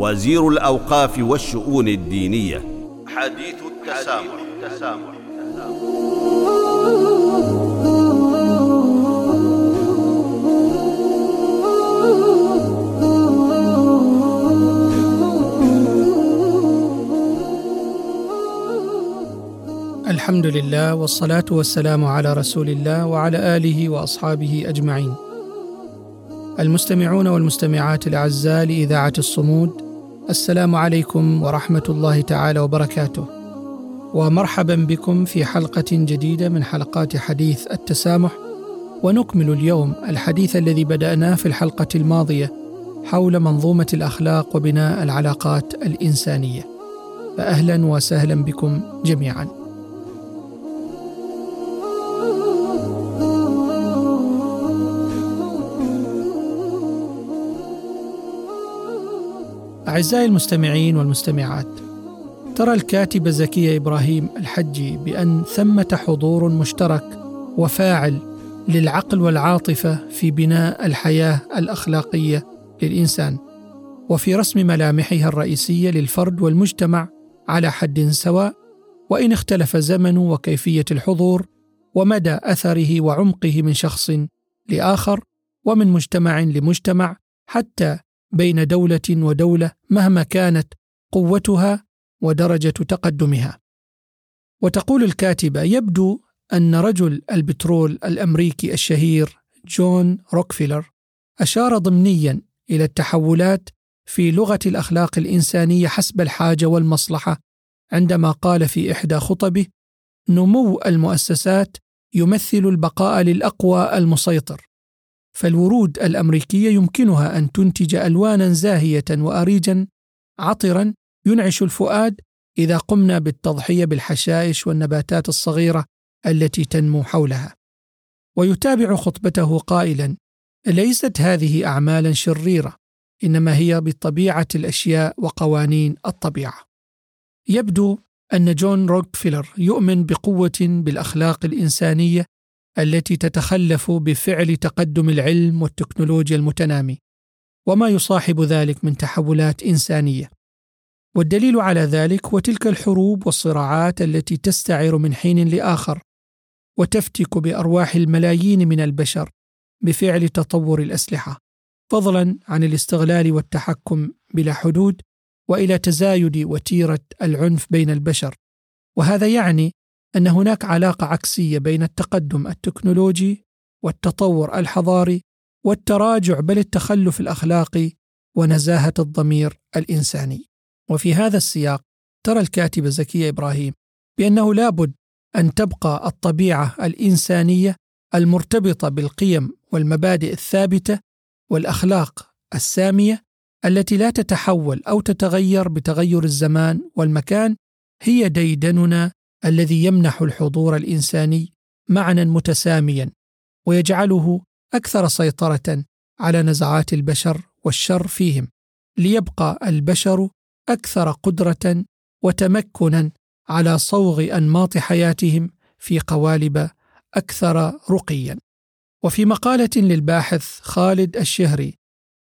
وزير الأوقاف والشؤون الدينية. حديث التسامح, التسامح. الحمد لله والصلاة والسلام على رسول الله وعلى آله وأصحابه أجمعين المستمعون والمستمعات الأعزاء لإذاعة الصمود السلام عليكم ورحمة الله تعالى وبركاته. ومرحبا بكم في حلقة جديدة من حلقات حديث التسامح. ونكمل اليوم الحديث الذي بدأناه في الحلقة الماضية حول منظومة الأخلاق وبناء العلاقات الإنسانية. فأهلا وسهلا بكم جميعا. أعزائي المستمعين والمستمعات ترى الكاتبة زكية إبراهيم الحجي بأن ثمة حضور مشترك وفاعل للعقل والعاطفة في بناء الحياة الأخلاقية للإنسان وفي رسم ملامحها الرئيسية للفرد والمجتمع على حد سواء وإن اختلف زمن وكيفية الحضور ومدى أثره وعمقه من شخص لآخر ومن مجتمع لمجتمع حتى بين دولة ودولة مهما كانت قوتها ودرجة تقدمها. وتقول الكاتبة يبدو أن رجل البترول الأمريكي الشهير جون روكفيلر أشار ضمنيا إلى التحولات في لغة الأخلاق الإنسانية حسب الحاجة والمصلحة عندما قال في إحدى خطبه نمو المؤسسات يمثل البقاء للأقوى المسيطر. فالورود الأمريكية يمكنها أن تنتج ألوانا زاهية وأريجا عطرا ينعش الفؤاد إذا قمنا بالتضحية بالحشائش والنباتات الصغيرة التي تنمو حولها. ويتابع خطبته قائلا ليست هذه اعمالا شريرة إنما هي بطبيعة الأشياء وقوانين الطبيعة. يبدو أن جون روكفيلر يؤمن بقوة بالأخلاق الإنسانية التي تتخلف بفعل تقدم العلم والتكنولوجيا المتنامي وما يصاحب ذلك من تحولات إنسانية. والدليل على ذلك هو تلك الحروب والصراعات التي تستعر من حين لآخر وتفتك بأرواح الملايين من البشر بفعل تطور الأسلحة فضلا عن الاستغلال والتحكم بلا حدود وإلى تزايد وتيرة العنف بين البشر. وهذا يعني أن هناك علاقة عكسية بين التقدم التكنولوجي والتطور الحضاري والتراجع بل التخلف الأخلاقي ونزاهة الضمير الإنساني. وفي هذا السياق ترى الكاتبه زكية إبراهيم بأنه لابد أن تبقى الطبيعة الإنسانية المرتبطة بالقيم والمبادئ الثابتة والأخلاق السامية التي لا تتحول أو تتغير بتغير الزمان والمكان هي ديدننا الذي يمنح الحضور الإنساني معنى متساميا ويجعله أكثر سيطرة على نزعات البشر والشر فيهم ليبقى البشر أكثر قدرة وتمكنا على صوغ أنماط حياتهم في قوالب أكثر رقيا. وفي مقالة للباحث خالد الشهري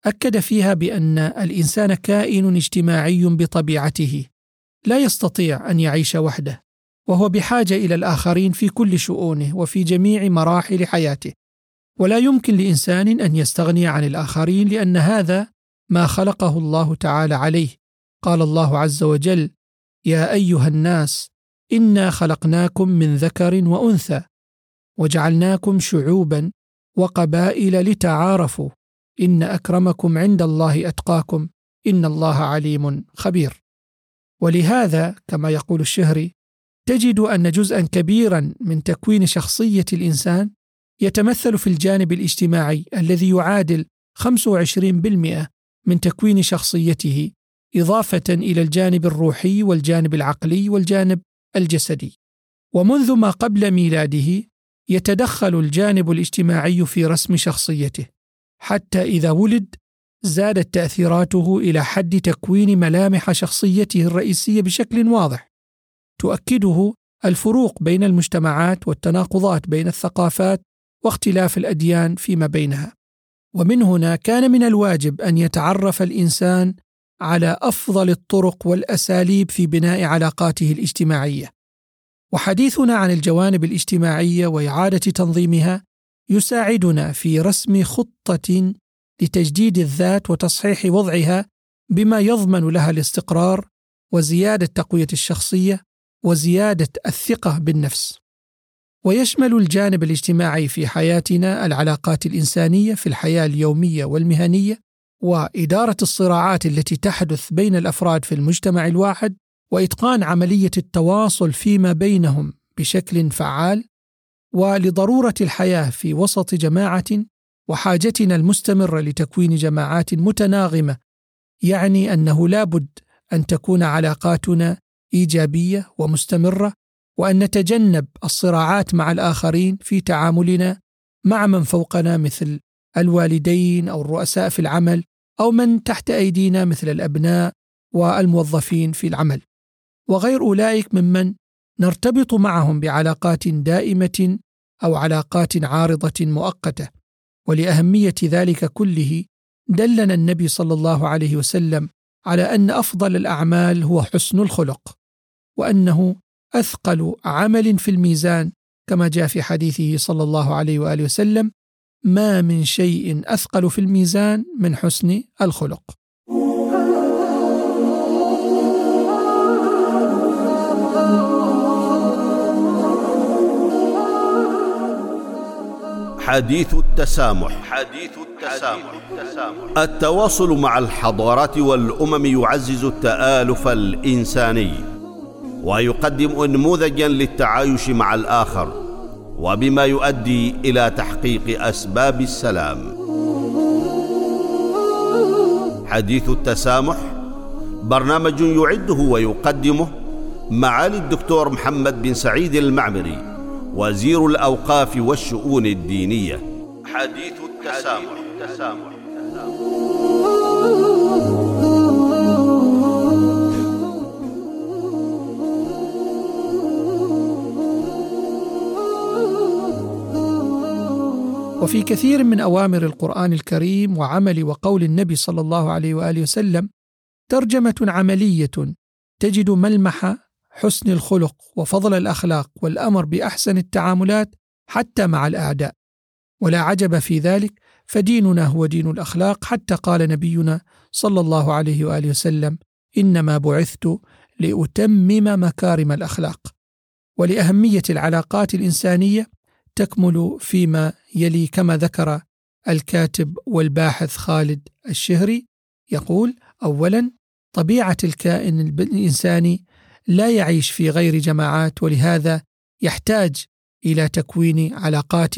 أكد فيها بأن الإنسان كائن اجتماعي بطبيعته لا يستطيع أن يعيش وحده. وهو بحاجة إلى الآخرين في كل شؤونه وفي جميع مراحل حياته. ولا يمكن لإنسان أن يستغني عن الآخرين لأن هذا ما خلقه الله تعالى عليه. قال الله عز وجل يا أيها الناس إنا خلقناكم من ذكر وأنثى وجعلناكم شعوبا وقبائل لتعارفوا. إن أكرمكم عند الله أتقاكم إن الله عليم خبير. ولهذا كما يقول الشهري تجد أن جزءا كبيرا من تكوين شخصية الإنسان يتمثل في الجانب الاجتماعي الذي يعادل 25% من تكوين شخصيته إضافة إلى الجانب الروحي والجانب العقلي والجانب الجسدي. ومنذ ما قبل ميلاده يتدخل الجانب الاجتماعي في رسم شخصيته. حتى إذا ولد زادت تأثيراته إلى حد تكوين ملامح شخصيته الرئيسية بشكل واضح. تؤكده الفروق بين المجتمعات والتناقضات بين الثقافات واختلاف الأديان فيما بينها. ومن هنا كان من الواجب أن يتعرف الإنسان على أفضل الطرق والأساليب في بناء علاقاته الاجتماعية. وحديثنا عن الجوانب الاجتماعية وإعادة تنظيمها يساعدنا في رسم خطة لتجديد الذات وتصحيح وضعها بما يضمن لها الاستقرار وزيادة تقوية الشخصية وزيادة الثقة بالنفس. ويشمل الجانب الاجتماعي في حياتنا العلاقات الإنسانية في الحياة اليومية والمهنية وإدارة الصراعات التي تحدث بين الأفراد في المجتمع الواحد وإتقان عملية التواصل فيما بينهم بشكل فعال. ولضرورة الحياة في وسط جماعة وحاجتنا المستمرة لتكوين جماعات متناغمة يعني أنه لابد أن تكون علاقاتنا إيجابية ومستمرة وأن نتجنب الصراعات مع الآخرين في تعاملنا مع من فوقنا مثل الوالدين أو الرؤساء في العمل أو من تحت أيدينا مثل الأبناء والموظفين في العمل. وغير أولئك ممن نرتبط معهم بعلاقات دائمة أو علاقات عارضة مؤقتة. ولأهمية ذلك كله دلنا النبي صلى الله عليه وسلم على أن أفضل الأعمال هو حسن الخلق. وأنه أثقل عمل في الميزان كما جاء في حديثه صلى الله عليه وآله وسلم ما من شيء أثقل في الميزان من حسن الخلق. حديث التسامح. حديث التسامح. التواصل مع الحضارات والأمم يعزز التآلف الإنساني. ويقدم انموذجا للتعايش مع الآخر وبما يؤدي إلى تحقيق أسباب السلام حديث التسامح برنامج يعده ويقدمه معالي الدكتور محمد بن سعيد المعمري وزير الأوقاف والشؤون الدينية حديث التسامح, التسامح. وفي كثير من أوامر القرآن الكريم وعمل وقول النبي صلى الله عليه وآله وسلم ترجمة عملية تجد ملمح حسن الخلق وفضل الأخلاق والأمر بأحسن التعاملات حتى مع الأعداء. ولا عجب في ذلك فديننا هو دين الأخلاق حتى قال نبينا صلى الله عليه وآله وسلم إنما بعثت لأتمم مكارم الأخلاق. ولأهمية العلاقات الإنسانية تكمل فيما يلي كما ذكر الكاتب والباحث خالد الشهري يقول اولا طبيعة الكائن الإنساني لا يعيش في غير جماعات ولهذا يحتاج إلى تكوين علاقات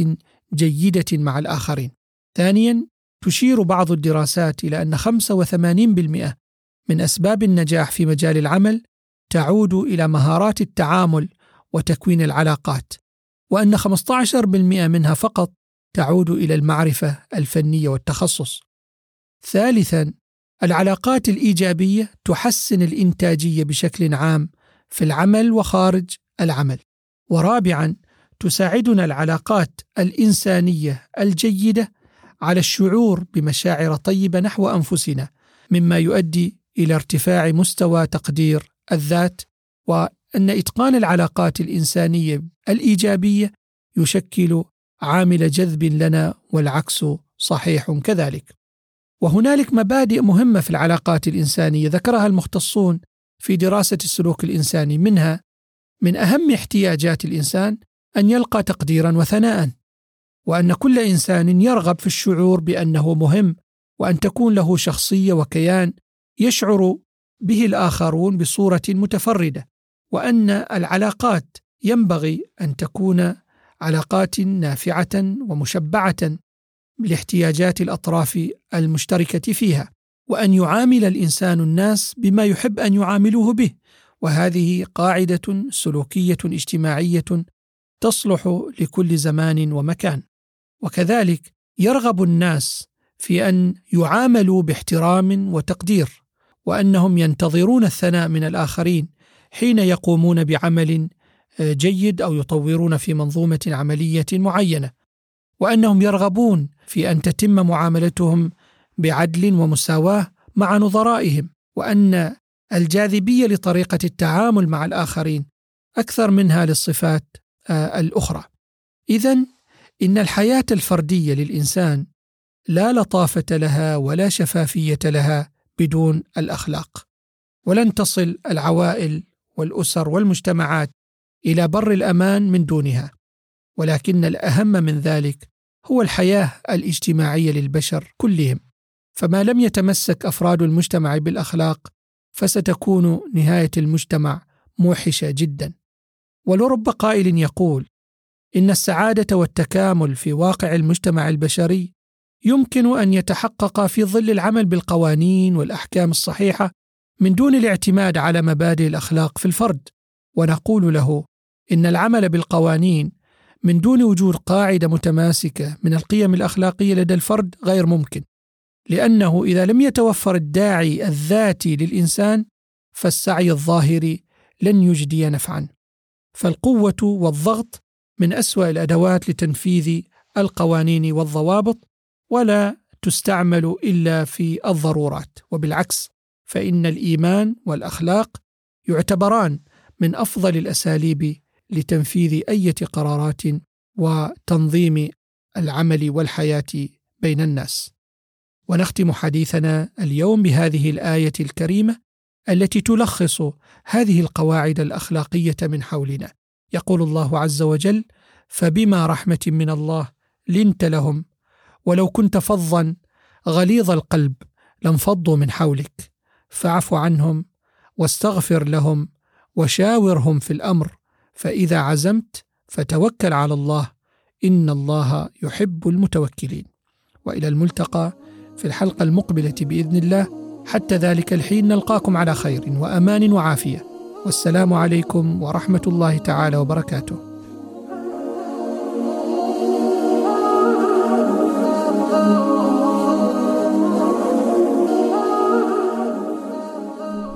جيدة مع الآخرين. ثانيا تشير بعض الدراسات إلى أن 85% من أسباب النجاح في مجال العمل تعود إلى مهارات التعامل وتكوين العلاقات وأن 15% منها فقط تعود إلى المعرفة الفنية والتخصص. ثالثا العلاقات الإيجابية تحسن الإنتاجية بشكل عام في العمل وخارج العمل. ورابعا تساعدنا العلاقات الإنسانية الجيدة على الشعور بمشاعر طيبة نحو أنفسنا مما يؤدي إلى ارتفاع مستوى تقدير الذات ان إتقان العلاقات الإنسانية الإيجابية يشكل عامل جذب لنا والعكس صحيح كذلك. وهنالك مبادئ مهمة في العلاقات الإنسانية ذكرها المختصون في دراسة السلوك الإنساني منها من أهم احتياجات الإنسان أن يلقى تقديرا وثناء وأن كل إنسان يرغب في الشعور بأنه مهم وأن تكون له شخصية وكيان يشعر به الآخرون بصورة متفردة وأن العلاقات ينبغي أن تكون علاقات نافعة ومشبعة لاحتياجات الأطراف المشتركة فيها وأن يعامل الإنسان الناس بما يحب أن يعاملوه به. وهذه قاعدة سلوكية اجتماعية تصلح لكل زمان ومكان. وكذلك يرغب الناس في أن يعاملوا باحترام وتقدير وأنهم ينتظرون الثناء من الآخرين حين يقومون بعمل جيد أو يطورون في منظومة عملية معينة وأنهم يرغبون في أن تتم معاملتهم بعدل ومساواة مع نظرائهم وأن الجاذبية لطريقة التعامل مع الآخرين أكثر منها للصفات آه، الأخرى. اذا إن الحياة الفردية للإنسان لا لطافة لها ولا شفافية لها بدون الأخلاق. ولن تصل العوائل والأسر والمجتمعات إلى بر الأمان من دونها ولكن الأهم من ذلك هو الحياة الاجتماعية للبشر كلهم. فما لم يتمسك أفراد المجتمع بالأخلاق فستكون نهاية المجتمع موحشة جدا. ولرب قائل يقول إن السعادة والتكامل في واقع المجتمع البشري يمكن أن يتحقق في ظل العمل بالقوانين والأحكام الصحيحة من دون الاعتماد على مبادئ الأخلاق في الفرد ونقول له إن العمل بالقوانين من دون وجود قاعدة متماسكة من القيم الأخلاقية لدى الفرد غير ممكن. لأنه إذا لم يتوفر الداعي الذاتي للإنسان فالسعي الظاهري لن يجدي نفعا. فالقوة والضغط من أسوأ الأدوات لتنفيذ القوانين والضوابط ولا تستعمل إلا في الضرورات. وبالعكس فإن الإيمان والأخلاق يعتبران من أفضل الأساليب لتنفيذ أي قرارات وتنظيم العمل والحياة بين الناس. ونختم حديثنا اليوم بهذه الآية الكريمة التي تلخص هذه القواعد الأخلاقية من حولنا. يقول الله عز وجل فبما رحمة من الله لنت لهم ولو كنت فظا غليظ القلب لانفضوا من حولك. فاعف عنهم واستغفر لهم وشاورهم في الأمر فإذا عزمت فتوكل على الله. إن الله يحب المتوكلين. وإلى الملتقى في الحلقة المقبلة بإذن الله. حتى ذلك الحين نلقاكم على خير وأمان وعافية. والسلام عليكم ورحمة الله تعالى وبركاته.